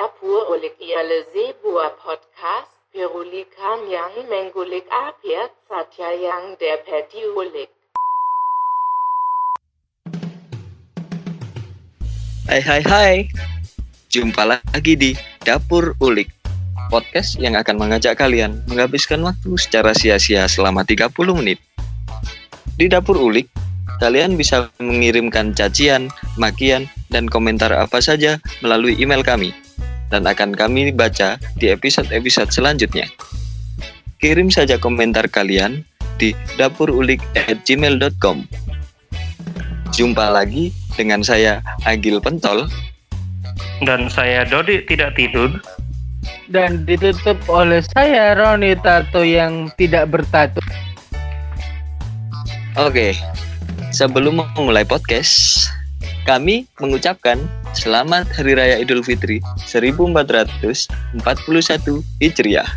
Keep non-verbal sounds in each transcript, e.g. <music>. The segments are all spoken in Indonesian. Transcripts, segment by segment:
dapur ulik ialah sebuah podcast perulikan yang mengulik apiat saja yang dapat diulik. Hai hai hai. Jumpa lagi di Dapur Ulik Podcast yang akan mengajak kalian menghabiskan waktu secara sia-sia selama 30 menit. Di Dapur Ulik Kalian bisa mengirimkan cacian, makian, dan komentar apa saja melalui email kami Dan akan kami baca di episode-episode selanjutnya Kirim saja komentar kalian di dapurulik@gmail.com. Jumpa lagi dengan saya Agil Pentol. Dan saya Dodi tidak tidur. dan ditutup oleh saya Roni Tato yang tidak bertato. Oke, sebelum memulai podcast, kami mengucapkan Selamat Hari Raya Idul Fitri 1441 Hijriah.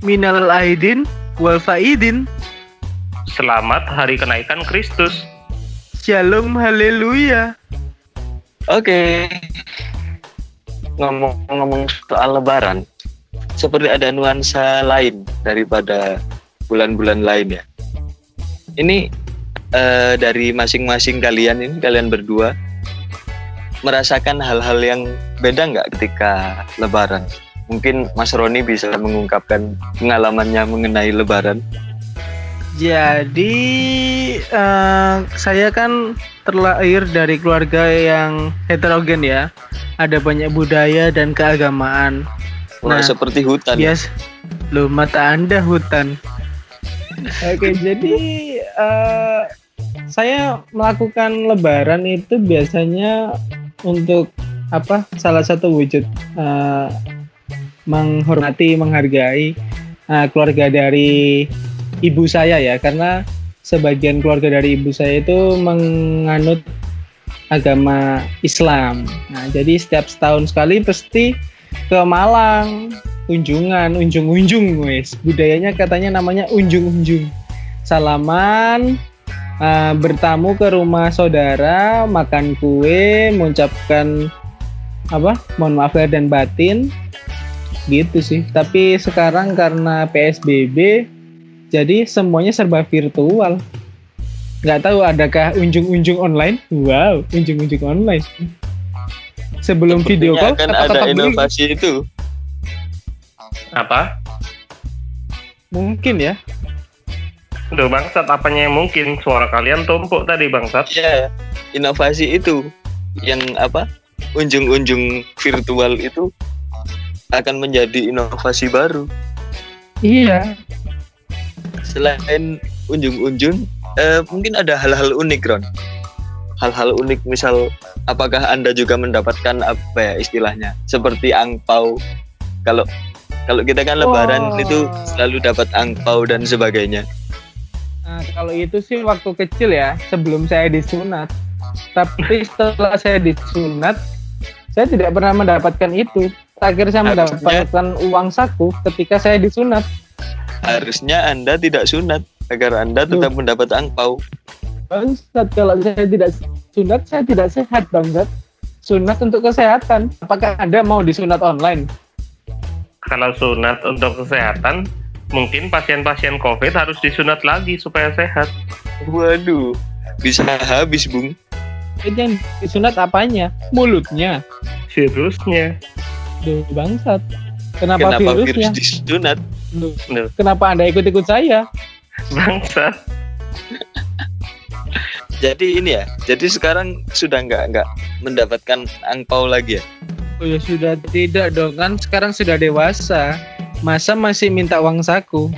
Minal aidin wal faidin. Selamat Hari Kenaikan Kristus. Shalom haleluya. Oke, ngomong-ngomong soal Lebaran, seperti ada nuansa lain daripada bulan-bulan lain ya. Ini eh, dari masing-masing kalian ini kalian berdua merasakan hal-hal yang beda nggak ketika Lebaran? Mungkin Mas Roni bisa mengungkapkan pengalamannya mengenai Lebaran. Jadi eh, saya kan terlahir dari keluarga yang heterogen ya. Ada banyak budaya dan keagamaan. Wah, Nah, seperti hutan. ya. Yes. Loh, mata Anda hutan. Oke, jadi eh, saya melakukan lebaran itu biasanya untuk apa? Salah satu wujud eh, menghormati, menghargai eh, keluarga dari ibu saya ya, karena sebagian keluarga dari ibu saya itu menganut agama Islam. Nah, jadi setiap setahun sekali pasti ke Malang kunjungan unjung-unjung wes budayanya katanya namanya unjung-unjung salaman eh, bertamu ke rumah saudara makan kue mengucapkan apa? Mohon maaf lahir dan batin. Gitu sih. Tapi sekarang karena PSBB jadi semuanya serba virtual. Nggak tahu adakah unjung-unjung online? Wow unjung-unjung online. Sebelum video Sepertinya call akan tetap- ada tetap beli. inovasi itu. Apa? mungkin ya Udah bangsat apanya yang mungkin suara kalian tumpuk tadi bangsat. Iya, inovasi itu yang apa? Unjung-unjung virtual itu akan menjadi inovasi baru. iya Selain unjung-unjung, eh, mungkin ada hal-hal unik, Ron. Hal-hal unik, misal, apakah anda juga mendapatkan apa ya istilahnya, seperti angpau. Kalau kalau kita kan Lebaran Oh. itu selalu dapat angpau dan sebagainya. Nah, kalau itu sih waktu kecil ya, sebelum saya disunat. Tapi setelah saya disunat, saya tidak pernah mendapatkan itu. Terakhir saya Harusnya- mendapatkan uang saku ketika saya disunat. Harusnya anda tidak sunat agar anda tetap mendapat angpau. Bangsat, kalau saya tidak sunat, saya tidak sehat, bangsat. Sunat untuk kesehatan. Apakah Anda mau disunat online? Kalau sunat untuk kesehatan, mungkin pasien-pasien COVID harus disunat lagi supaya sehat. Waduh, bisa habis, Bung. Itu yang disunat apanya? Mulutnya. Virusnya. Duh, bangsat. Kenapa, Kenapa virus virusnya? disunat? Duh, Duh, kenapa Anda ikut-ikut saya? bangsat. Jadi ini ya, jadi sekarang sudah nggak nggak mendapatkan angpau lagi ya. Oh ya sudah tidak dong kan sekarang sudah dewasa. Masa masih minta uang saku?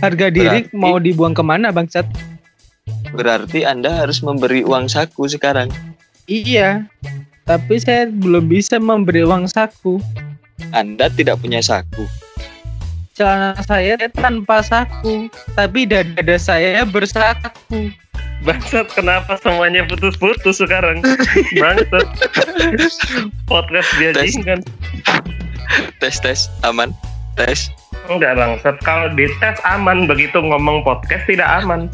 Harga diri Berarti- mau dibuang ke mana bangsat? Berarti Anda harus memberi uang saku sekarang. Iya. Tapi saya belum bisa memberi uang saku. Anda tidak punya saku. Celana saya tanpa saku, tapi dada saya bersaku. Bangsat kenapa semuanya putus-putus sekarang? <laughs> Bangsat. Podcast diajingkan. Tes tes aman. Tes. Enggak bangsat. Kalau dites aman, begitu ngomong podcast tidak aman.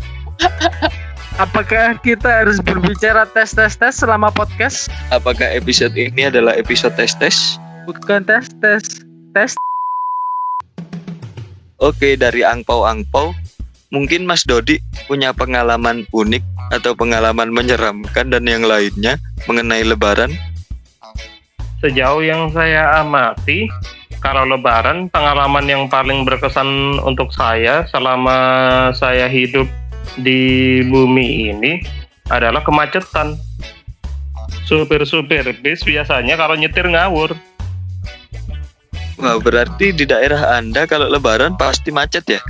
Apakah kita harus berbicara tes tes tes selama podcast? Apakah episode ini adalah episode tes tes? Bukan tes tes tes. Oke, dari angpau-angpau, mungkin Mas Dodi punya pengalaman unik atau pengalaman menyeramkan dan yang lainnya mengenai lebaran. Sejauh yang saya amati, kalau lebaran pengalaman yang paling berkesan untuk saya selama saya hidup di bumi ini adalah kemacetan. Supir-supir bis biasanya kalau nyetir ngawur. Wah, berarti di daerah Anda kalau lebaran pasti macet ya?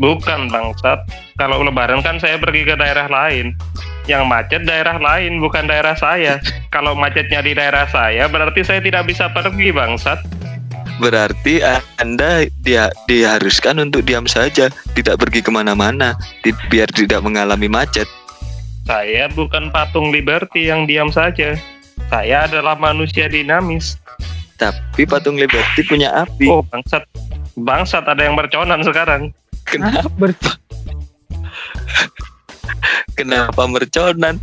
Bukan bangsat. Kalau lebaran kan saya pergi ke daerah lain. Yang macet daerah lain, bukan daerah saya. Kalau macetnya di daerah saya, berarti saya tidak bisa pergi bangsat. Berarti Anda dia diharuskan untuk diam saja, tidak pergi ke mana-mana, di- biar tidak mengalami macet. Saya bukan patung Liberty yang diam saja. Saya adalah manusia dinamis. Tapi patung Liberty punya api. Oh bangsat. Bangsat ada yang merconan sekarang. Kenapa? Ber- Kenapa merconan?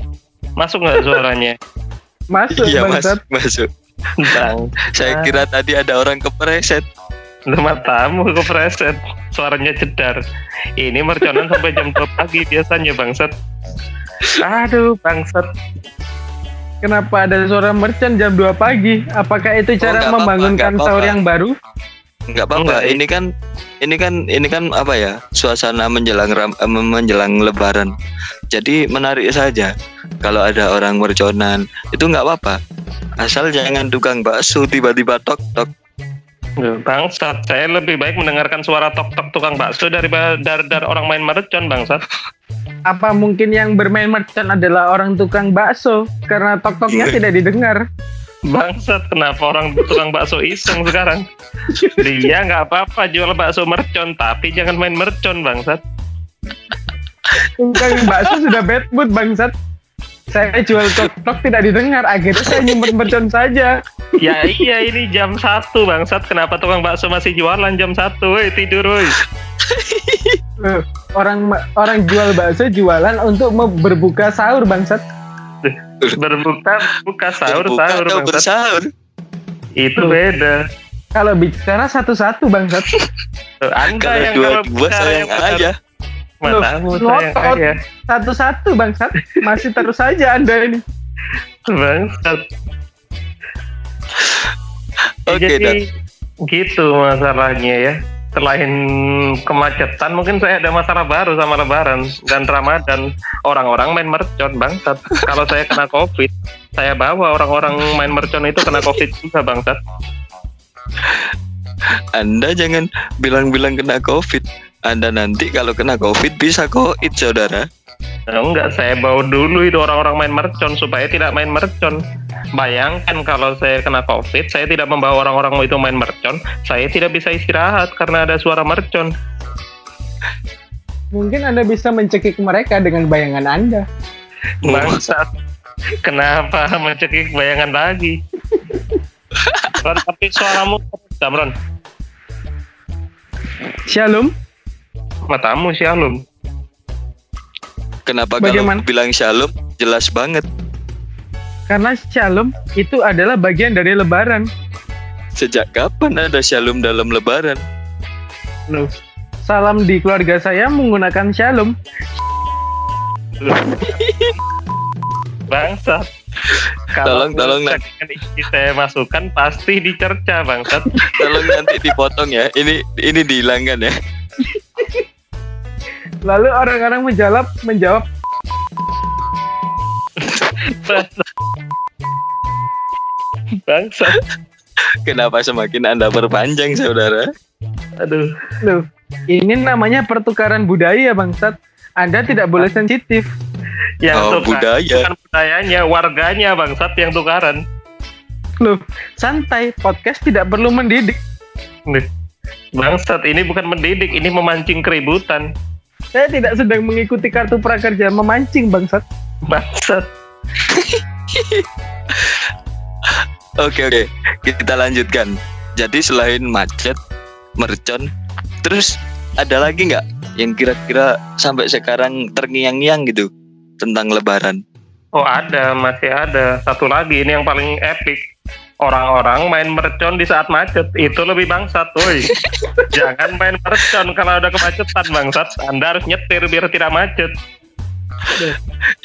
Masuk nggak suaranya? masuk Iya mas, bangsat. masuk. Bang, <laughs> Saya kira tadi ada orang kepreset. Nama tamu ke preset. Suaranya jedar. Ini merconan sampai jam 2 pagi biasanya bangsat. Aduh bangsat. Kenapa ada suara mercon jam 2 pagi? Apakah itu Oh, cara apa-apa, membangunkan sahur yang baru? Enggak apa-apa. Enggak, Ini kan ini kan ini kan apa ya? Suasana menjelang ram, eh, menjelang lebaran. Jadi menarik saja. Kalau ada orang merconan, itu nggak apa-apa. Asal jangan tukang bakso tiba-tiba tok tok. Bangsat, saya lebih baik mendengarkan suara tok-tok tukang bakso daripada dari, dari orang main mercon bangsat. Apa mungkin yang bermain mercon adalah orang tukang bakso? Karena tok-toknya Iya. tidak didengar. Bangsat, kenapa orang tukang bakso iseng sekarang? Dia nggak apa-apa jual bakso mercon, tapi jangan main mercon bangsat. Tukang bakso sudah bad mood bangsat. Saya jual tok-tok tidak didengar. Akhirnya saya nyimpen mercon saja. Ya iya ini jam 1 bangsat, kenapa tukang bakso masih jualan jam 1? Woi tidur woi. Loh, Orang orang jual bakso jualan untuk berbuka sahur bangsat. Berbuka buka sahur Berbuka sahur atau bangsat. bersahur. Itu beda. Kalau bicara satu-satu bangsat. Anda Kalau yang kalau dua-dua bicara sayang yang aja. Matamu ngotot. aja. Satu-satu bangsat. Masih terus saja Anda ini. Bangsat. Ya, Oke, jadi gitu masalahnya ya. Selain kemacetan, mungkin saya ada masalah baru sama Lebaran dan Ramadan. Orang-orang main mercon bangsat. Kalau saya kena COVID, saya bawa orang-orang main mercon itu kena COVID juga bangsat. Anda jangan bilang-bilang kena COVID. Anda nanti kalau kena COVID bisa COVID, saudara. Nah, enggak, saya bawa dulu itu orang-orang main mercon supaya tidak main mercon. Bayangkan kalau saya kena COVID, saya tidak membawa orang-orang itu main mercon, saya tidak bisa istirahat karena ada suara mercon. Mungkin Anda bisa mencekik mereka dengan bayangan Anda. Bangsat. Kenapa mencekik bayangan lagi? <laughs> Ron, tapi suaramu Damron, Shalom. Matamu shalom. Kenapa Bagaimana? kalau bilang shalom jelas banget. Karena shalom itu adalah bagian dari lebaran. Sejak kapan ada shalom dalam lebaran? Loh. Salam di keluarga saya menggunakan shalom. Bangsat. Tolong, tolong, Nak. Ini saya masukkan pasti dicerca bangsat. <laughs> Tolong nanti dipotong ya. Ini ini dihilangkan ya. Lalu orang-orang menjawab menjawab Bangsat. Kenapa semakin Anda perpanjang, saudara? Aduh. Loh, ini namanya pertukaran budaya bangsat. Anda tidak boleh sensitif. Yang Oh, tukar- budaya. Bukan budayanya, warganya bangsat yang tukaran. Loh, santai. Podcast tidak perlu mendidik. Nih. Bangsat, ini bukan mendidik, ini memancing keributan. Saya tidak sedang mengikuti kartu prakerja memancing bangsat. Bangsat. Oke oke, kita lanjutkan. Jadi selain macet, mercon, terus ada lagi nggak yang kira-kira sampai sekarang terngiang-ngiang gitu tentang Lebaran? Oh ada, masih ada. Satu lagi, ini yang paling epic. Orang-orang main mercon di saat macet itu lebih bangsat, woi. <laughs> Jangan main mercon kalau ada kemacetan bangsat. Anda harus nyetir biar tidak macet.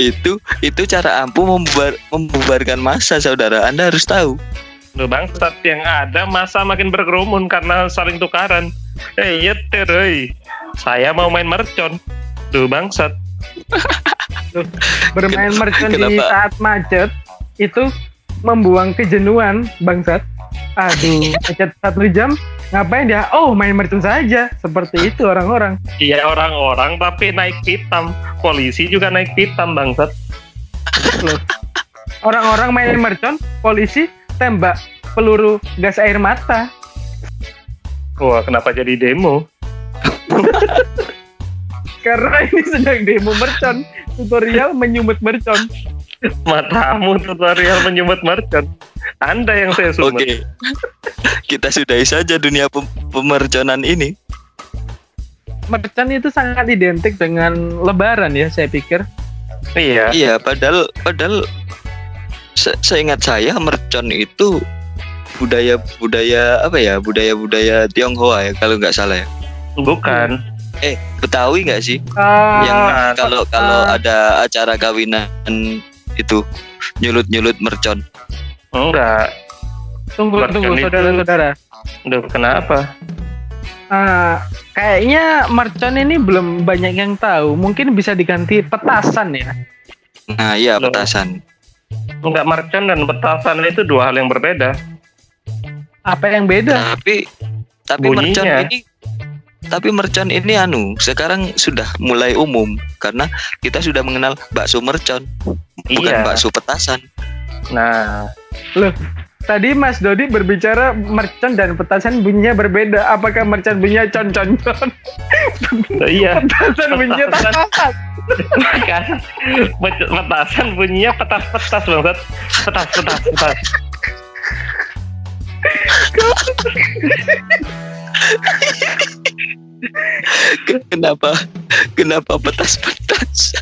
Itu itu cara ampuh membubar, membubarkan masa saudara. Anda harus tahu. Loh bangsat yang ada masa makin berkerumun karena saling tukaran. Eh nyetir, woi. Saya mau main mercon. Tuh bangsat. Bermain Kenapa- mercon di saat macet itu membuang kejenuhan bangsat. Aduh, <laughs> macet satu jam ngapain dia? Oh, main mercon saja. Seperti itu orang-orang. Iya orang-orang tapi naik pitam. Polisi juga naik pitam bangsat. Orang-orang main mercon, polisi tembak peluru gas air mata. Wah kenapa jadi demo? <laughs> Karena ini sedang demo mercon. Tutorial menyumut mercon. <laughs> Matamu tutorial menyumut mercon. Anda yang saya sumut. Oke. Kita sudahi saja dunia pem- pemerconan ini. Mercon itu sangat identik dengan lebaran ya, saya pikir. Iya. Iya, padahal padahal se- seingat saya mercon itu budaya budaya apa ya budaya budaya Tionghoa ya kalau nggak salah ya. Bukan. Eh Betawi nggak sih? Ah, yang kalau kalau ah. ada acara kawinan itu nyulut nyulut mercon. Enggak. tunggu, Mercon tunggu, saudara-saudara. Duh, kenapa? Ah, kayaknya mercon ini belum banyak yang tahu. Mungkin bisa diganti petasan ya. Nah iya Loh. petasan. Enggak mercon dan petasan itu dua hal yang berbeda. Apa yang beda? Tapi tapi mercon Bunyinya. ini tapi mercon ini anu sekarang sudah mulai umum karena kita sudah mengenal bakso mercon bukan Iya. bakso petasan. Nah, Tadi Mas Dodi berbicara mercon dan petasan bunyinya berbeda. Apakah mercon bunyinya con con con? iya. Petasan bunyinya Petasan. tak kan Pet- petasan bunyinya petas-petas bangsat. Petas, petas, petas. <laughs> Kenapa kenapa petas-petas?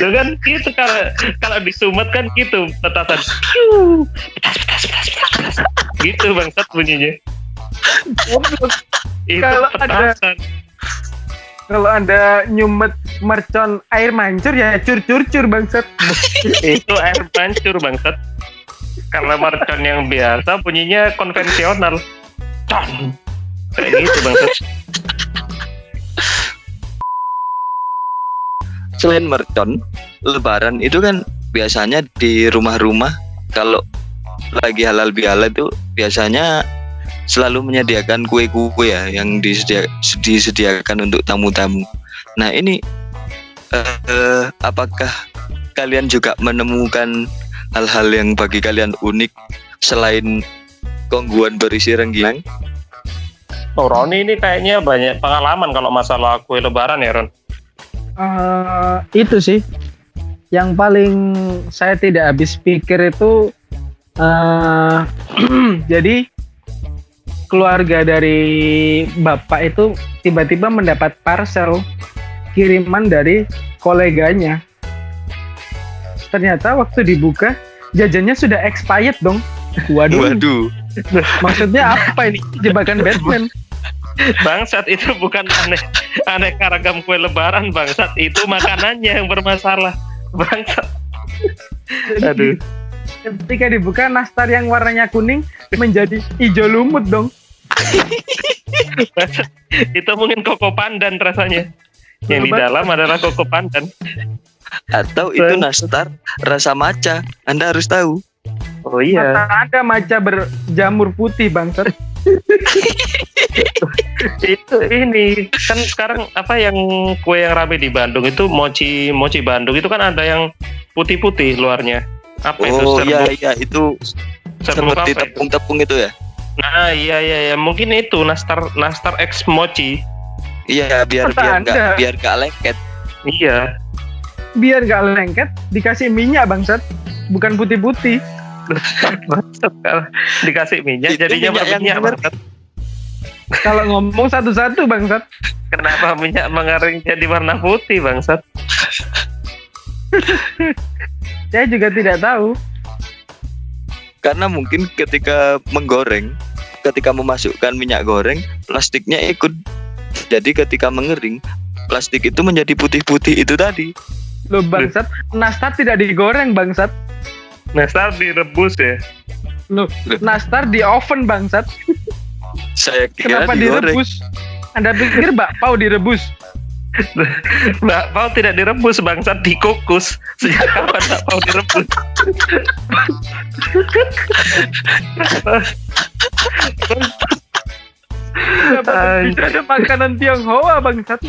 Tuh kan gitu kalau kalau disumet kan gitu petasan. Petas, petas, petas, petas. Gitu bangsat bunyinya. Itu Kalau ada- petasan. Kalau anda nyumet mercon air mancur ya cur cur cur bangsat. itu air mancur bangsat karena mercon yang biasa bunyinya konvensional Con. kayak gitu bangsat Selain mercon, lebaran itu kan biasanya di rumah-rumah kalau lagi halal bihalal itu biasanya selalu menyediakan kue-kue ya yang disedia- disediakan untuk tamu-tamu. Nah ini eh, apakah kalian juga menemukan hal-hal yang bagi kalian unik selain kongguan berisi rengginang? oh Roni ini kayaknya banyak pengalaman kalau masalah kue lebaran ya Ron Eh, itu sih. Yang paling saya tidak habis pikir itu eh <clears throat> jadi keluarga dari bapak itu tiba-tiba mendapat parcel kiriman dari koleganya. Ternyata waktu dibuka jajannya sudah expired dong. Waduh. Waduh, maksudnya apa ini? Jebakan Batman bangsat itu bukan aneh aneka ragam kue lebaran bangsat. Itu makanannya yang bermasalah bangsat. Aduh. ketika dibuka nastar yang warnanya kuning menjadi hijau lumut dong. Itu mungkin koko pandan rasanya. Yang di dalam adalah koko pandan. Atau itu nastar rasa maca. Anda harus tahu. oh iya. Mata ada maca berjamur putih bangsat <laughs> itu ini kan sekarang apa yang kue yang rame di Bandung itu mochi mochi Bandung itu kan ada yang putih-putih luarnya apa itu Oh iya iya itu serbu seperti kafe. tepung-tepung itu ya. nah iya iya iya mungkin itu nastar nastar X mochi Iya biar biar Anda. nggak biar nggak lengket. iya biar gak lengket dikasih minyak bangsat bukan putih-putih <laughs> dikasih minyak Itu jadinya minyak bener. bangsat. Kalau ngomong satu-satu bangsat kenapa minyak mengering jadi warna putih bangsat <laughs> saya juga tidak tahu karena mungkin ketika menggoreng ketika memasukkan minyak goreng plastiknya ikut jadi ketika mengering plastik itu menjadi putih-putih itu tadi Loh bangsat, nastar tidak digoreng bangsat. Nastar direbus ya. Loh, Loh. nastar di oven bangsat. <laughs> saya kira Kenapa digoreng direbus? Anda pikir bakpao direbus? <laughs> Bakpao tidak direbus bangsat dikukus. Sejak kapan bakpao direbus? Bisa ada makanan Tionghoa bangsat?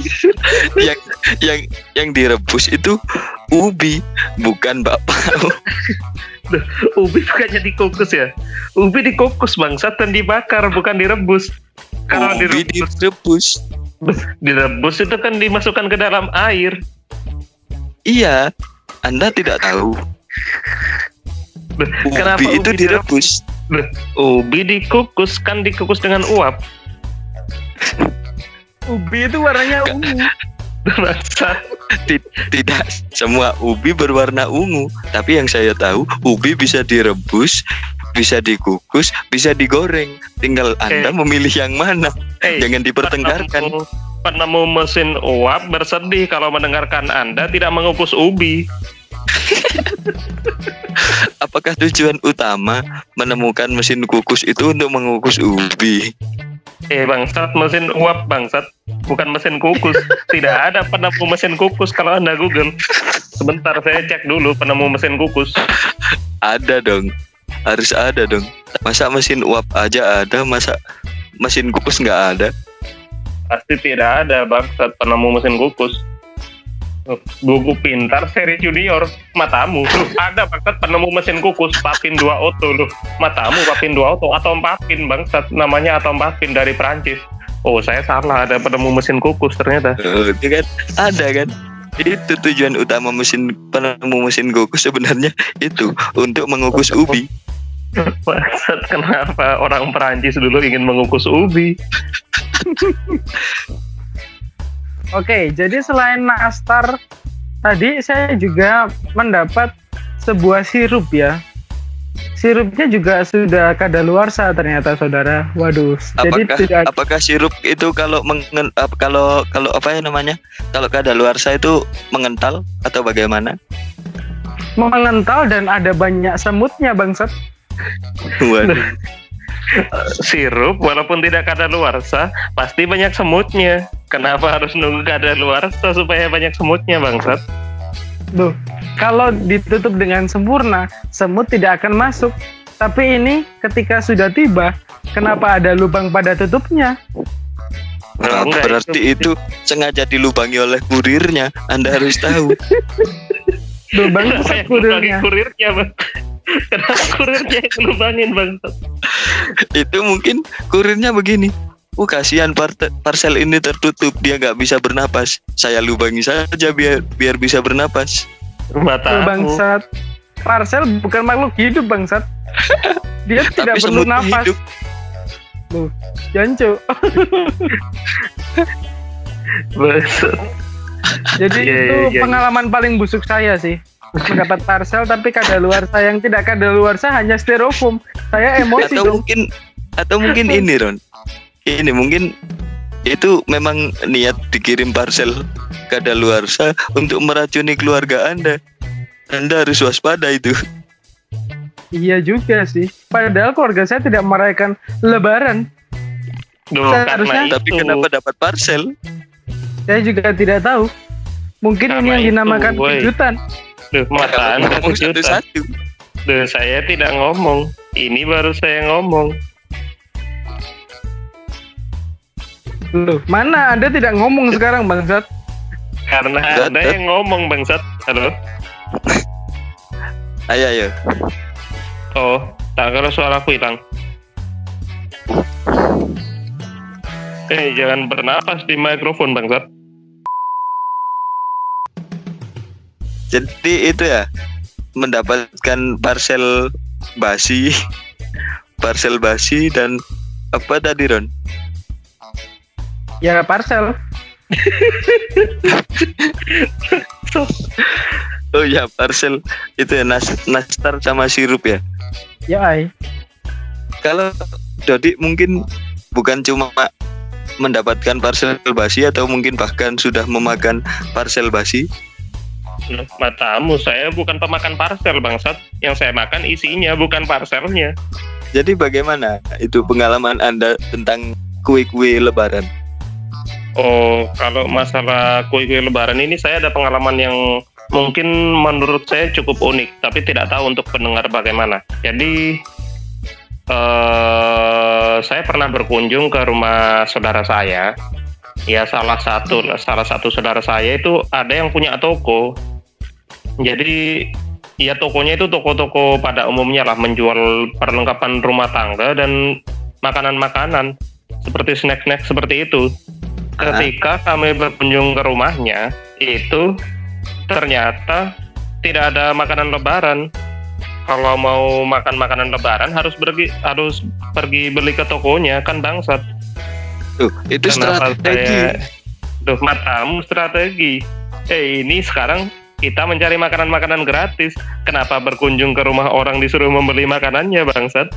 yang yang yang direbus itu ubi bukan bakpao <laughs> Ubi bukannya dikukus ya? Ubi dikukus bangsat dan dibakar bukan direbus. Kalau ubi direbus, direbus direbus itu kan dimasukkan ke dalam air. iya anda tidak tahu ubi itu direbus Loh, ubi dikukus kan dikukus dengan uap. Ubi itu warnanya ungu. <laughs> Ti- tidak semua ubi berwarna ungu. Tapi yang saya tahu ubi bisa direbus bisa dikukus bisa digoreng. Tinggal anda Eh. memilih yang mana. Eh, jangan dipertengkarkan. penemu, penemu mesin uap bersedih kalau mendengarkan Anda tidak mengukus ubi. <laughs> apakah tujuan utama menemukan mesin kukus itu untuk mengukus ubi Eh bangsat mesin uap bangsat bukan mesin kukus. <laughs> Tidak ada penemu mesin kukus kalau Anda Google. Sebentar saya cek dulu penemu mesin kukus. ada dong harus ada dong masa mesin uap aja ada masa mesin kukus nggak ada Pasti tidak ada bangsat penemu mesin kukus. Buku pintar seri junior matamu. Loh, ada bangsat penemu mesin kukus Papin 2 Auto loh matamu Papin 2 Auto atau Papin bangsat. Namanya atau Papin dari Prancis oh saya salah ada penemu mesin kukus ternyata. Eh, itu kan ada kan? Itu tujuan utama mesin penemu mesin kukus sebenarnya. Itu untuk mengukus ubi. Bangsat kenapa orang Perancis dulu ingin mengukus ubi <laughs> Oke, jadi selain nastar, tadi saya juga mendapat sebuah sirup ya. Sirupnya juga sudah kadaluarsa ternyata saudara. Waduh, jadi apakah tidak apakah sirup itu kalau mengen, ap- kalau kalau apa ya namanya kalau kadaluarsa itu mengental atau bagaimana mengental dan ada banyak semutnya bangsat. Waduh. <laughs> sirup walaupun tidak kadaluarsa pasti banyak semutnya kenapa harus nunggu kadaluarsa supaya banyak semutnya bangsat Duh, kalau ditutup dengan sempurna, semut tidak akan masuk. Tapi ini ketika sudah tiba, kenapa ada lubang pada tutupnya? Nah, enggak, berarti itu sengaja dilubangi oleh kurirnya anda harus tahu Lubang kurirnya. kurirnya bang <laughs> kenapa kurirnya yang lubangin bangsat itu mungkin kurirnya begini Oh kasihan parte- parcel ini tertutup dia nggak bisa bernapas. Saya lubangi saja biar biar bisa bernapas. Oh, matamu bangsat. Parcel bukan makhluk hidup bangsat. <laughs> Dia tidak Tapi perlu nafas. hidup. Jancu. <laughs> Bangsat. Jadi Iya, itu iya, iya. pengalaman paling busuk saya sih. Mendapat parcel tapi kadaluarsa yang tidak kadaluarsa hanya styrofoam. Saya emosi Atau dong. mungkin atau mungkin ini Ron. Ini mungkin itu memang niat dikirim parcel kadaluarsa untuk meracuni keluarga Anda. Anda harus waspada itu. Iya juga sih. Padahal keluarga saya tidak merayakan lebaran. Duh, Seharusnya- karena Tapi kenapa dapat parcel? Saya juga tidak tahu. Mungkin ini Karena yang itu, dinamakan woi. kejutan. Duh, mata Kalau anda ngomong kejutan. Duh, saya tidak ngomong ini baru saya ngomong Loh, mana Anda tidak ngomong sekarang, Bangsat? karena Enggak, anda yang ngomong bangsat halo Ayo ayo. oh tak kalau suaraku hilang eh jangan bernapas di mikrofon bangsat Jadi itu ya mendapatkan parcel basi, <laughs> parcel basi dan apa tadi Ron? Ya parcel. <laughs> Oh ya parcel itu ya nas nastar sama sirup ya. Ya ai. Kalau Dodi mungkin bukan cuma mendapatkan parcel basi atau mungkin bahkan sudah memakan parcel basi. Matamu saya bukan pemakan parcel bangsat. Yang saya makan isinya bukan parcelnya. Jadi bagaimana itu pengalaman Anda tentang kue-kue lebaran? Oh, kalau masalah kue-kue lebaran ini saya ada pengalaman yang mungkin menurut saya cukup unik, tapi tidak tahu untuk pendengar bagaimana. Jadi eh saya pernah berkunjung ke rumah saudara saya. Ya salah satu salah satu saudara saya itu ada yang punya toko. Jadi ya tokonya itu toko-toko pada umumnya lah menjual perlengkapan rumah tangga dan makanan-makanan seperti snack-snack seperti itu. Ketika kami berkunjung ke rumahnya, itu ternyata tidak ada makanan lebaran. Kalau mau makan makanan lebaran harus pergi harus pergi beli ke tokonya kan bangsat. Tuh, itu Kenapa strategi. saya- Duh, matamu strategi. Eh, ini sekarang kita mencari makanan-makanan gratis. Kenapa berkunjung ke rumah orang disuruh membeli makanannya, bangsat?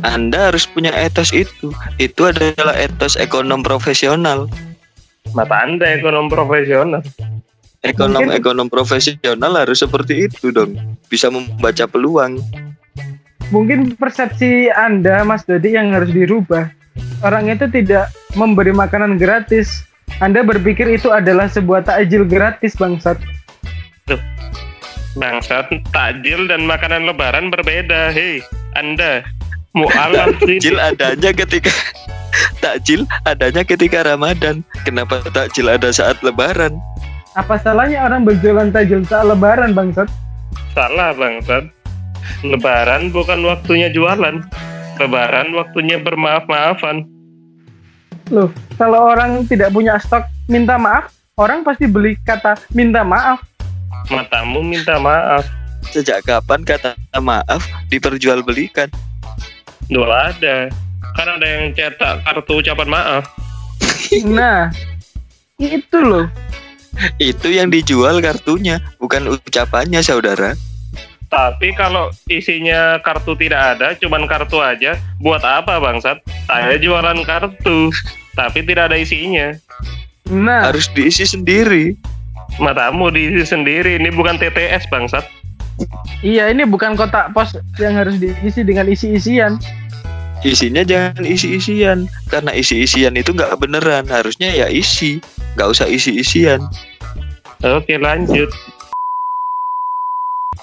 Anda harus punya etos itu. Itu adalah etos ekonom profesional. Mata Anda ekonom profesional. Ekonom Mungkin- ekonom profesional harus seperti itu dong. Bisa membaca peluang. Mungkin persepsi Anda Mas Dodi yang harus dirubah. Orang itu tidak memberi makanan gratis. Anda berpikir itu adalah sebuah takjil gratis bangsat. Bangsat, takjil dan makanan lebaran berbeda. Hei, Anda mualaf <laughs> sih. Takjil adanya ketika <laughs> takjil adanya ketika Ramadan. Kenapa takjil ada saat Lebaran? Apa salahnya orang berjualan takjil saat lebaran bangsat? Salah, bangsat. Lebaran bukan waktunya jualan. Lebaran waktunya bermaaf-maafan. Loh, kalau orang tidak punya stok minta maaf, orang pasti beli kata minta maaf. Matamu minta maaf. Sejak kapan kata maaf diperjualbelikan? Dulu ada. Kan ada yang cetak kartu ucapan maaf. Nah, itu loh. Itu yang dijual kartunya, bukan ucapannya, saudara. Tapi kalau isinya kartu tidak ada, cuman kartu aja, buat apa bangsat? Saya jualan kartu, tapi tidak ada isinya. Nah, Harus diisi sendiri. Matamu diisi sendiri, ini bukan TTS bangsat. iya ini bukan kotak pos yang harus diisi dengan isi-isian. Isinya jangan isi-isian, karena isi-isian itu nggak beneran. Harusnya ya isi, nggak usah isi-isian. Oke lanjut.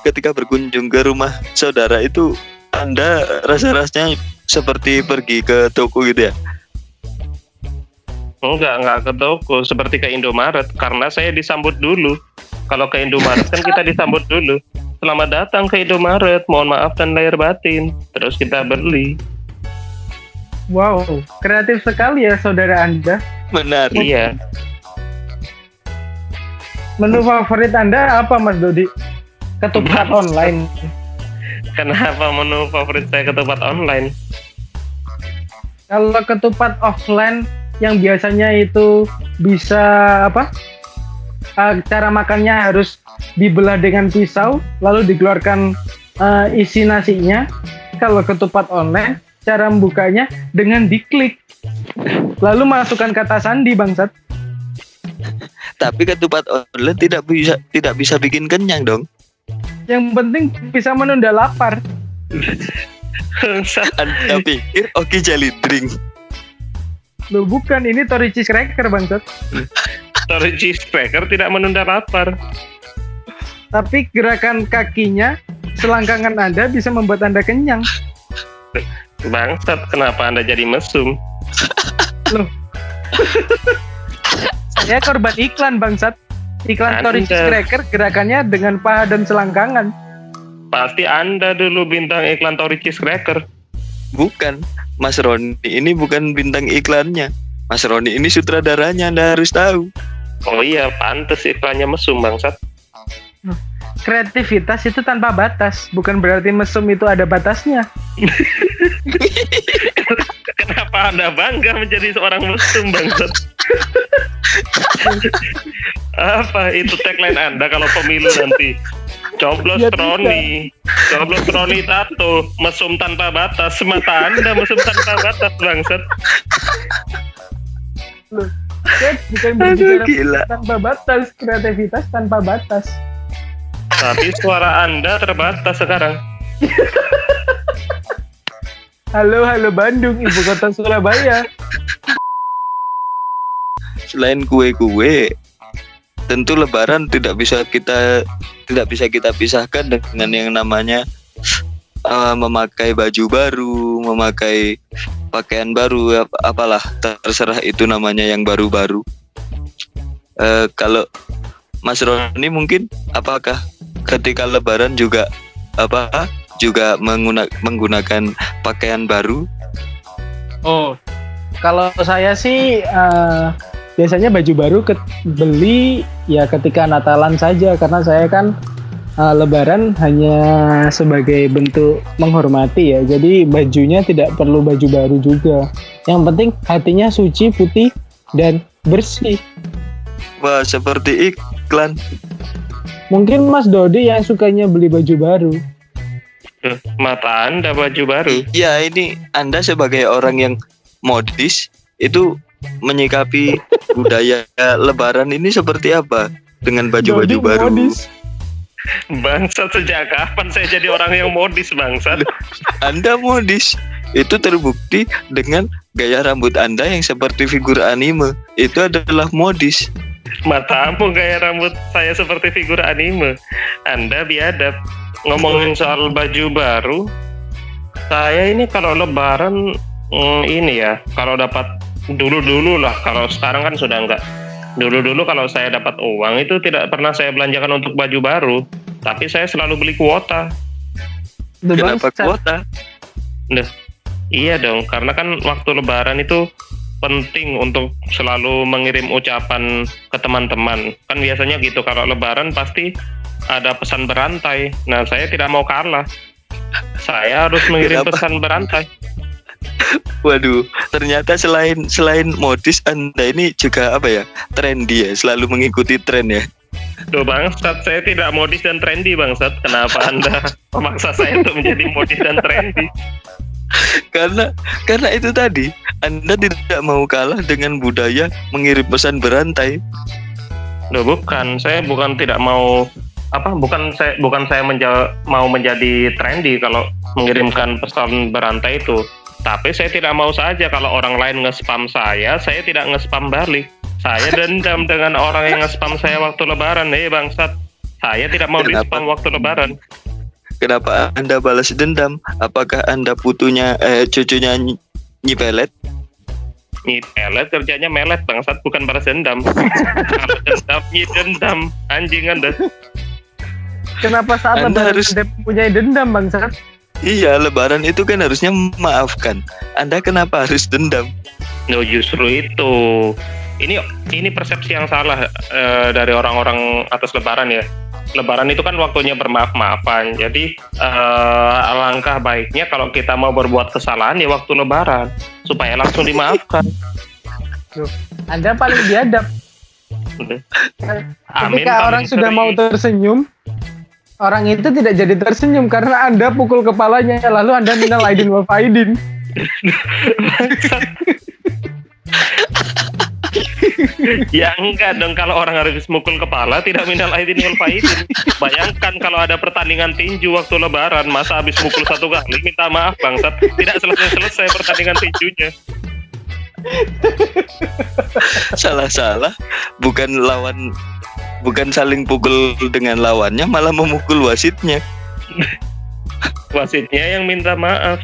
Ketika berkunjung ke rumah saudara itu, Anda rasa-rasanya seperti pergi ke toko gitu ya? Enggak, enggak ke toko, seperti ke Indomaret, karena saya disambut dulu. Kalau ke Indomaret kan kita disambut dulu. Selamat datang ke Indomaret, mohon maaf dan lahir batin. Terus kita beli. Wow, kreatif sekali ya saudara Anda. Benar. Iya. Menu favorit Anda apa Mas Dodi? Ketupat <laughs> online. Kenapa menu favorit saya ketupat online? Kalau ketupat offline yang biasanya itu bisa apa? Eh, cara makannya harus dibelah dengan pisau, lalu dikeluarkan eh, isi nasinya. Kalau ketupat online, cara membukanya dengan diklik. Lalu masukkan kata sandi bangsat. Tapi ketupat online tidak bisa tidak bisa bikin kenyang dong. Yang penting bisa menunda lapar. <laughs> Anda pikir oke jelly drink. Loh bukan, ini tori cheese cracker bangsat. Story cheese cracker tidak menunda lapar. Tapi gerakan kakinya, selangkangan Anda bisa membuat Anda kenyang. Bangsat, kenapa Anda jadi mesum? Saya korban iklan bangsat. Iklan tori cheese cracker gerakannya dengan paha dan selangkangan. Pasti Anda dulu bintang iklan Tori cheese cracker. Bukan. Mas Roni ini bukan bintang iklannya. Mas Roni ini sutradaranya Anda harus tahu. Oh iya, pantes iklannya mesum bangsat. Kreativitas itu tanpa batas, bukan berarti mesum itu ada batasnya. <laughs> Kenapa Anda bangga menjadi seorang mesum bangsat? <laughs> Apa itu tagline Anda kalau pemilu nanti? Coblos Ya, bisa. Roni. Goblok Roni tato, mesum tanpa batas, mata anda mesum tanpa batas bangsat. Loh, bukan Aduh, berbicara gila. tanpa batas, kreativitas tanpa batas. Tapi suara anda terbatas sekarang. Halo, halo Bandung, ibu kota Surabaya. Selain kue-kue, tentu lebaran tidak bisa kita tidak bisa kita pisahkan dengan yang namanya eh, memakai baju baru, memakai pakaian baru, ap- apalah terserah itu namanya yang baru-baru. Eh, kalau Mas Roni mungkin apakah ketika lebaran juga apa juga mengguna- menggunakan pakaian baru? Oh, kalau saya sih eh, biasanya baju baru ke- beli ya ketika Natalan saja karena saya kan eh, Lebaran hanya sebagai bentuk menghormati ya. Jadi bajunya tidak perlu baju baru juga. Yang penting hatinya suci, putih dan bersih. Wah, seperti iklan. Mungkin Mas Dodi yang sukanya beli baju baru. Mata anda baju baru. Ya, ini Anda sebagai orang yang modis itu menyikapi budaya lebaran ini seperti apa dengan baju-baju baru? modis. Bangsat sejak kapan saya jadi orang yang modis bangsat? Anda modis. Itu terbukti dengan gaya rambut Anda yang seperti figur anime. Itu adalah modis. Matamu gaya rambut saya seperti figur anime. Anda biadab. Ngomongin soal baju baru, saya ini kalau lebaran mm, ini ya, kalau dapat dulu-dulu lah, kalau sekarang kan sudah enggak. Dulu-dulu kalau saya dapat uang itu tidak pernah saya belanjakan untuk baju baru, tapi saya selalu beli kuota. Kenapa kuota? Iya dong, karena kan waktu lebaran itu penting untuk selalu mengirim ucapan ke teman-teman. Kan biasanya gitu kalau lebaran pasti ada pesan berantai. Nah, saya tidak mau kalah. Saya harus mengirim Kenapa? pesan berantai. <laughs> Waduh, ternyata selain selain modis Anda ini juga apa ya? Trendy ya, selalu mengikuti tren ya. Tuh bangsat, saya tidak modis dan trendy bangsat. Kenapa Anda <laughs> memaksa saya untuk menjadi modis dan trendy? Karena karena itu tadi Anda tidak mau kalah dengan budaya mengirim pesan berantai. Loh bukan, saya bukan tidak mau apa bukan saya bukan saya menja- mau menjadi trendy kalau mengirimkan pesan berantai itu. Tapi saya tidak mau saja kalau orang lain nge-spam saya, saya tidak nge-spam balik. Saya <laughs> dendam dengan orang yang nge-spam saya waktu lebaran. Eh bangsat, saya tidak mau Kenapa? di-spam waktu lebaran. Kenapa Anda balas dendam? Apakah Anda putunya eh, cucunya Nyi Nyi Pelet? Nyi pelet kerjanya melet bangsat bukan balas dendam. <laughs> dendam, dendam. Anjing Anda. Kenapa saat Anda lebaran harus- Anda mempunyai dendam bangsat? Iya, lebaran itu kan harusnya memaafkan. Anda kenapa harus dendam? No justru itu. Ini ini persepsi yang salah eh, dari orang-orang atas Lebaran ya. Lebaran itu kan waktunya bermaaf-maafan. Jadi eh, alangkah baiknya kalau kita mau berbuat kesalahan ya waktu Lebaran supaya langsung dimaafkan. Anda paling biadab. Amin. Ketika paling orang sudah mau tersenyum, orang itu tidak jadi tersenyum karena Anda pukul kepalanya lalu Anda minal aidin wal faidin. ya enggak dong kalau orang habis mukul kepala tidak minal aidin wal faidin. Bayangkan kalau ada pertandingan tinju waktu lebaran masa habis mukul satu kali minta maaf bangsat tidak selesai-selesai pertandingan tinjunya. Salah-salah, bukan lawan bukan saling pukul dengan lawannya malah memukul wasitnya. Wasitnya yang minta maaf.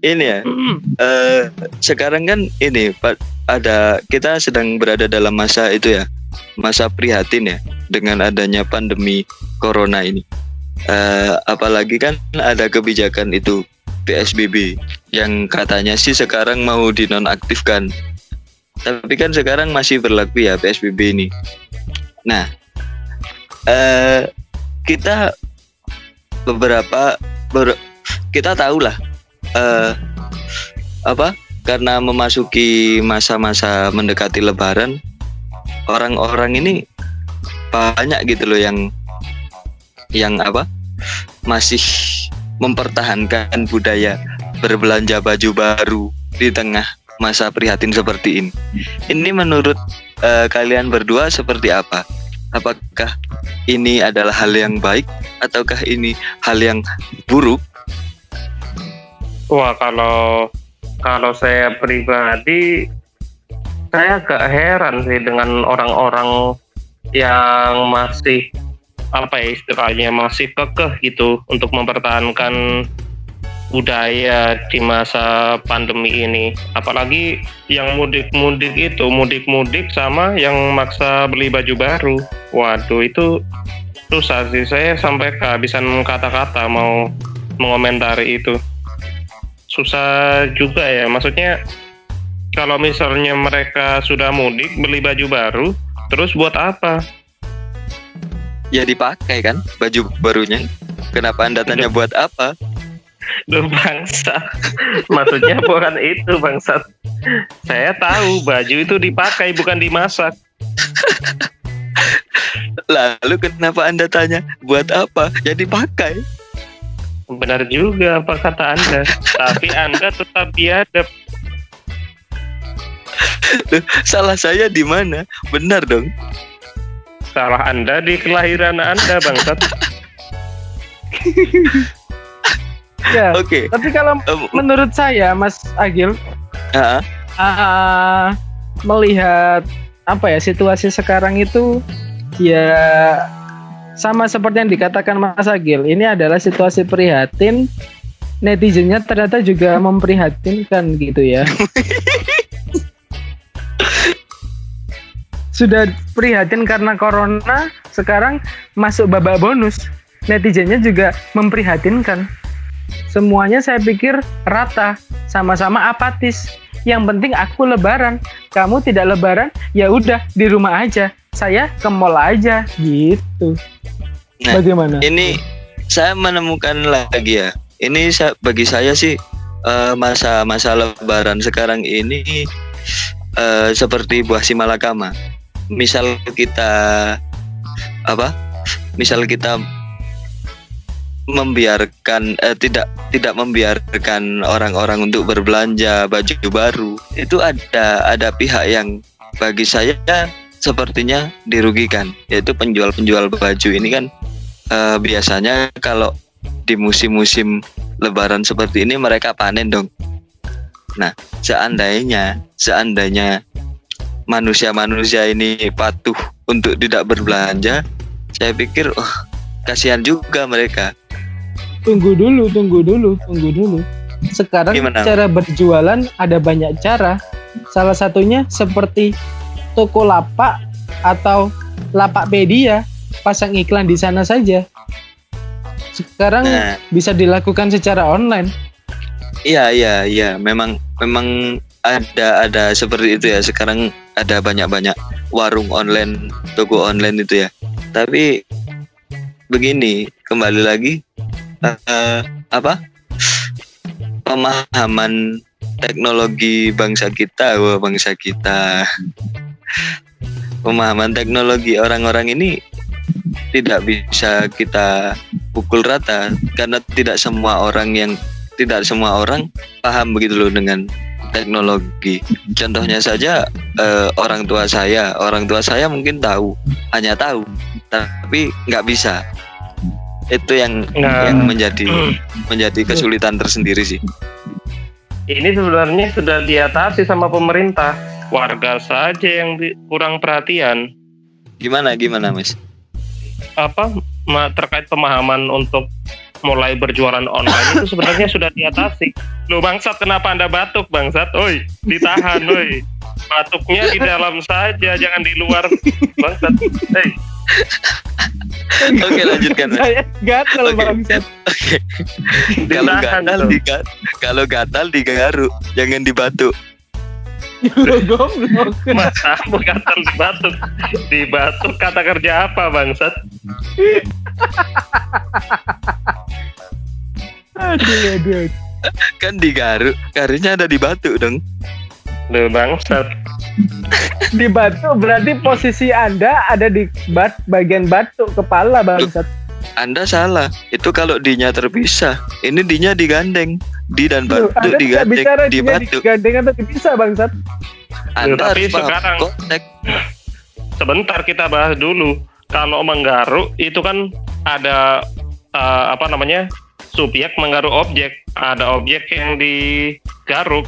Ini ya, <clears throat> eh, sekarang kan ini Pak ada kita sedang berada dalam masa itu ya, masa prihatin ya dengan adanya pandemi corona ini. Eh, apalagi kan ada kebijakan itu PSBB yang katanya sih sekarang mau dinonaktifkan. Tapi kan sekarang masih berlaku ya PSBB ini. Nah, eh, kita beberapa ber- kita tahu lah eh, apa karena memasuki masa-masa mendekati Lebaran, orang-orang ini banyak gitu loh yang yang apa masih mempertahankan budaya berbelanja baju baru di tengah masa prihatin seperti ini. Ini menurut uh, kalian berdua seperti apa? Apakah ini adalah hal yang baik ataukah ini hal yang buruk? Wah, kalau kalau saya pribadi saya agak heran sih dengan orang-orang yang masih apa ya istilahnya masih kekeh gitu untuk mempertahankan budaya di masa pandemi ini. Apalagi yang mudik-mudik itu, mudik-mudik sama yang maksa beli baju baru. Waduh, itu susah sih. Saya sampai kehabisan kata-kata mau mengomentari itu. Susah juga ya, maksudnya kalau misalnya mereka sudah mudik beli baju baru, terus buat apa? Ya dipakai kan baju barunya. Kenapa Anda tanya buat apa? Duh bangsa. Maksudnya bukan itu bangsa. Saya tahu baju itu dipakai bukan dimasak. Lalu kenapa Anda tanya buat apa? Ya dipakai. Benar juga apa kata Anda. Tapi Anda tetap biadab salah saya di mana? Benar dong. Salah Anda di kelahiran Anda, Bangsat. <laughs> ya. Oke. Okay. Tapi kalau um, menurut saya, Mas Agil, uh, uh, melihat apa ya situasi sekarang itu ya sama seperti yang dikatakan Mas Agil. Ini adalah situasi prihatin. Netizennya ternyata juga memprihatinkan gitu ya. <laughs> sudah prihatin karena corona, sekarang masuk babak bonus. Netizennya juga memprihatinkan. Semuanya saya pikir rata, sama-sama apatis. Yang penting aku lebaran, kamu tidak lebaran, ya udah di rumah aja. Saya ke mall aja gitu. Nah, Bagaimana? Ini saya menemukan lagi ya. Ini bagi saya sih eh, masa-masa lebaran sekarang ini uh, seperti buah simalakama misal kita apa? Misal kita membiarkan eh, tidak tidak membiarkan orang-orang untuk berbelanja baju baru itu ada ada pihak yang bagi saya sepertinya dirugikan yaitu penjual-penjual baju ini kan. Eh, biasanya kalau di musim-musim lebaran seperti ini mereka panen dong. Nah seandainya seandainya manusia-manusia ini patuh untuk tidak berbelanja, saya pikir oh, kasihan juga mereka. Tunggu dulu, tunggu dulu, tunggu dulu. Sekarang Gimana? cara berjualan ada banyak cara. Salah satunya seperti toko lapak atau lapak media, pasang iklan di sana saja. Sekarang nah. bisa dilakukan secara online. Iya, iya, iya. Memang memang ada ada seperti itu ya sekarang ada banyak-banyak warung online toko online itu ya. Tapi begini kembali lagi uh, apa? Pemahaman teknologi bangsa kita wah bangsa kita. Pemahaman teknologi orang-orang ini tidak bisa kita pukul rata karena tidak semua orang yang tidak semua orang paham begitu loh dengan teknologi. Contohnya saja uh, orang tua saya, orang tua saya mungkin tahu, hanya tahu, tapi nggak bisa. Itu yang nah, yang menjadi menjadi kesulitan tersendiri sih. Ini sebenarnya sudah diatasi sama pemerintah. Warga saja yang kurang perhatian. Gimana gimana, Mas? Apa terkait pemahaman untuk mulai berjualan online itu sebenarnya sudah diatasi. Lo bangsat kenapa anda batuk bangsat? Oi ditahan, oi batuknya di dalam saja, jangan di luar bangsat. Hey. Oke lanjutkan. Saya gatal okay. bangsat. Oke. Okay. Kalau gatal di kalau gatal digaruk, jangan dibatuk. Goblok. <laughs> Masa gatal di batuk. Di batuk kata kerja apa bangsat? aduh, aduh. Kan di garu, garunya ada di batu dong. Loh bangsat. di batu berarti posisi Anda ada di bat bagian batu kepala bangsat. Anda salah. Itu kalau dinya terpisah. Ini dinya digandeng. Di dan Loh, batu Anda tidak digandeng bicara di batu. digandeng atau dipisah bangsat. Anda Tapi harus sekarang- konteks. Sebentar kita bahas dulu. Kalau menggaruk itu kan ada eh, apa namanya subjek menggaruk objek. Ada objek yang digaruk.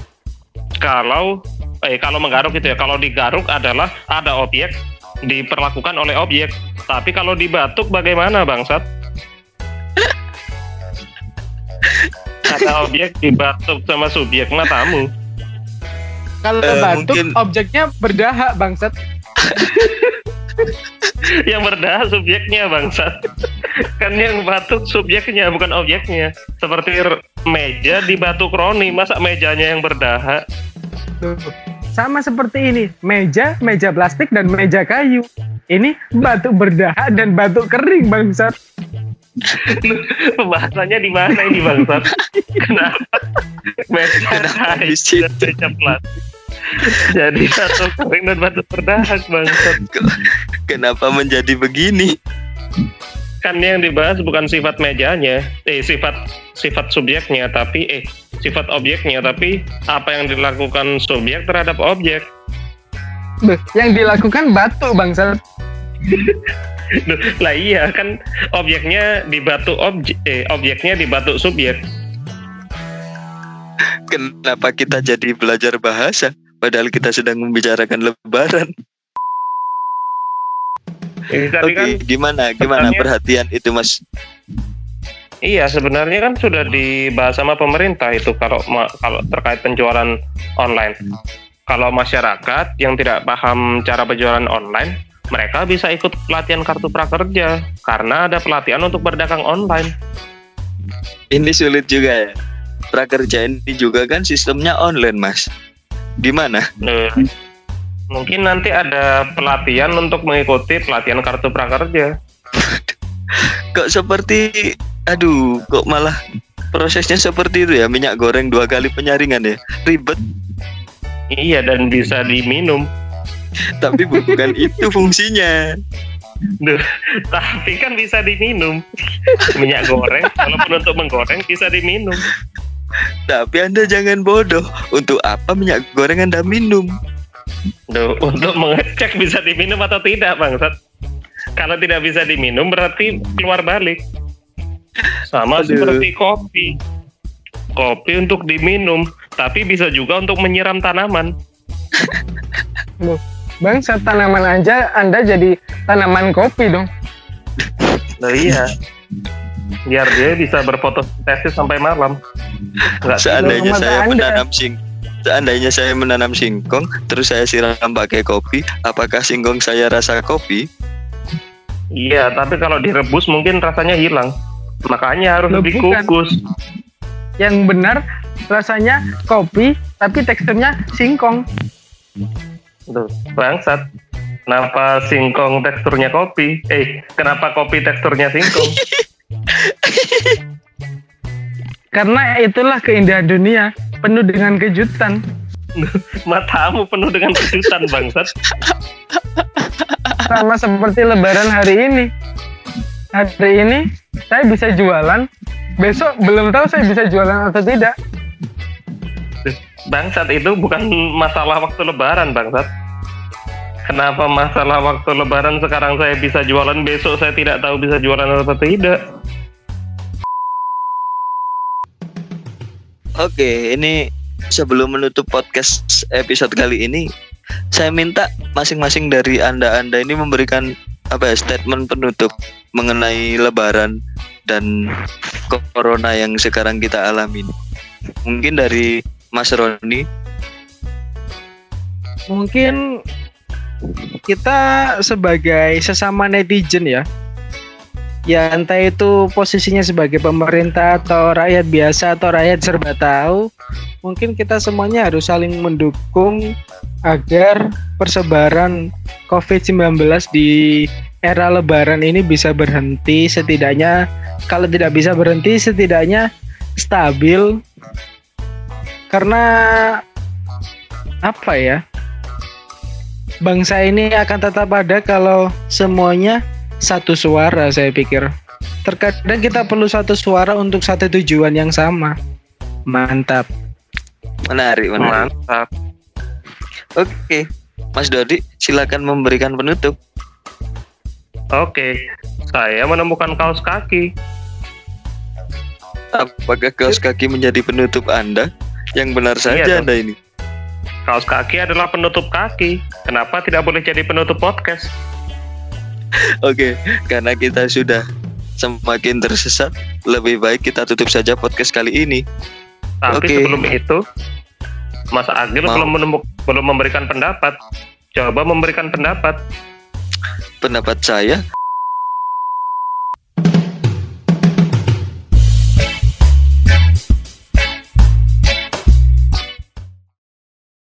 Kalau eh kalau menggaruk itu ya. Kalau digaruk adalah ada objek diperlakukan oleh objek. Tapi kalau dibatuk bagaimana bangsat? ada objek dibatuk sama subjek matamu. Kalau Eh, batuk mungkin- objeknya berdahak bangsat. <laughs> yang berdahak subjeknya bangsat kan yang batuk subjeknya bukan objeknya seperti meja di batu kroni masa mejanya yang berdahak Tuh. Sama seperti ini, meja, meja plastik dan meja kayu. Ini batuk berdahak dan batuk kering bangsat. <laughs> bahasanya di mana ini bangsat kenapa meja kayu dan meja plastik jadi batu kering dan batu berdahak bangsat Kenapa menjadi begini? kan yang dibahas bukan sifat mejanya eh sifat sifat subjeknya tapi eh sifat objeknya tapi apa yang dilakukan subjek terhadap objek Duh, yang dilakukan batuk bangsat. <laughs> Duh, lah iya kan objeknya di batu objek eh objeknya di batu subjek Kenapa kita jadi belajar bahasa? Padahal kita sedang membicarakan lebaran. Oke, tadi kan gimana? Gimana perhatian itu, Mas? Iya sebenarnya kan sudah dibahas sama pemerintah itu kalau kalau terkait penjualan online. Kalau masyarakat yang tidak paham cara penjualan online, mereka bisa ikut pelatihan kartu prakerja karena ada pelatihan untuk berdagang online. Ini sulit juga ya. Prakerja ini juga kan sistemnya online, Mas. Gimana? Eh, mungkin nanti ada pelatihan untuk mengikuti pelatihan kartu prakerja. Kok seperti aduh, kok malah prosesnya seperti itu ya? Minyak goreng dua kali penyaringan ya. Ribet, Iya dan bisa diminum. tapi bukan <laughs> itu fungsinya. Duh, tapi kan bisa diminum. Minyak goreng, walaupun untuk menggoreng bisa diminum. Tapi Anda jangan bodoh. Untuk apa minyak goreng Anda minum? Duh, untuk mengecek bisa diminum atau tidak, Bangsat. Kalau tidak bisa diminum berarti keluar balik. Sama Aduh. seperti kopi. Kopi untuk diminum, tapi bisa juga untuk menyiram tanaman. Bangsat tanaman aja Anda jadi tanaman kopi dong. Nah, iya. Biar dia bisa berfotosintesis sampai malam. Enggak Seandainya saya Anda. menanam sing Seandainya saya menanam singkong, terus saya siram pakai kopi, apakah singkong saya rasa kopi? Iya, tapi kalau direbus mungkin rasanya hilang. Makanya harus Loh, bukan. dikukus. Yang benar rasanya kopi tapi teksturnya singkong. Tuh, bangsat. Kenapa singkong teksturnya kopi? Eh, kenapa kopi teksturnya singkong? <laughs> Karena itulah keindahan dunia penuh dengan kejutan. <laughs> Matamu penuh dengan kejutan, bangsat. Sama seperti lebaran hari ini. Hari ini saya bisa jualan, besok belum tahu saya bisa jualan atau tidak. Bangsat itu bukan masalah waktu lebaran, bangsat. Kenapa masalah waktu lebaran sekarang saya bisa jualan, besok saya tidak tahu bisa jualan atau tidak? Oke, ini sebelum menutup podcast episode kali ini, saya minta masing-masing dari anda-anda ini memberikan apa ya statement penutup mengenai Lebaran dan corona yang sekarang kita alami. Mungkin dari Mas Roni, Mungkin kita sebagai sesama netizen ya, ya entah itu posisinya sebagai pemerintah atau rakyat biasa atau rakyat serba tahu, mungkin kita semuanya harus saling mendukung agar persebaran COVID-19 di era lebaran ini bisa berhenti. Setidaknya kalau tidak bisa berhenti setidaknya stabil. Karena apa ya? Bangsa ini akan tetap ada kalau semuanya satu suara saya pikir. Terkadang kita perlu satu suara untuk satu tujuan yang sama. Mantap. Menarik, menarik. Mantap. Oke, Mas Dodi, silakan memberikan penutup. Oke, saya menemukan kaos kaki. Apakah kaos kaki menjadi penutup Anda? Yang benar saja Iya. Anda ini. Kaos kaki adalah penutup kaki. Kenapa tidak boleh jadi penutup podcast? <laughs> Oke, karena kita sudah semakin tersesat, lebih baik kita tutup saja podcast kali ini. Tapi Oke. sebelum itu, Mas Agil Mau. belum menemu- belum memberikan pendapat. Coba memberikan pendapat. Pendapat saya,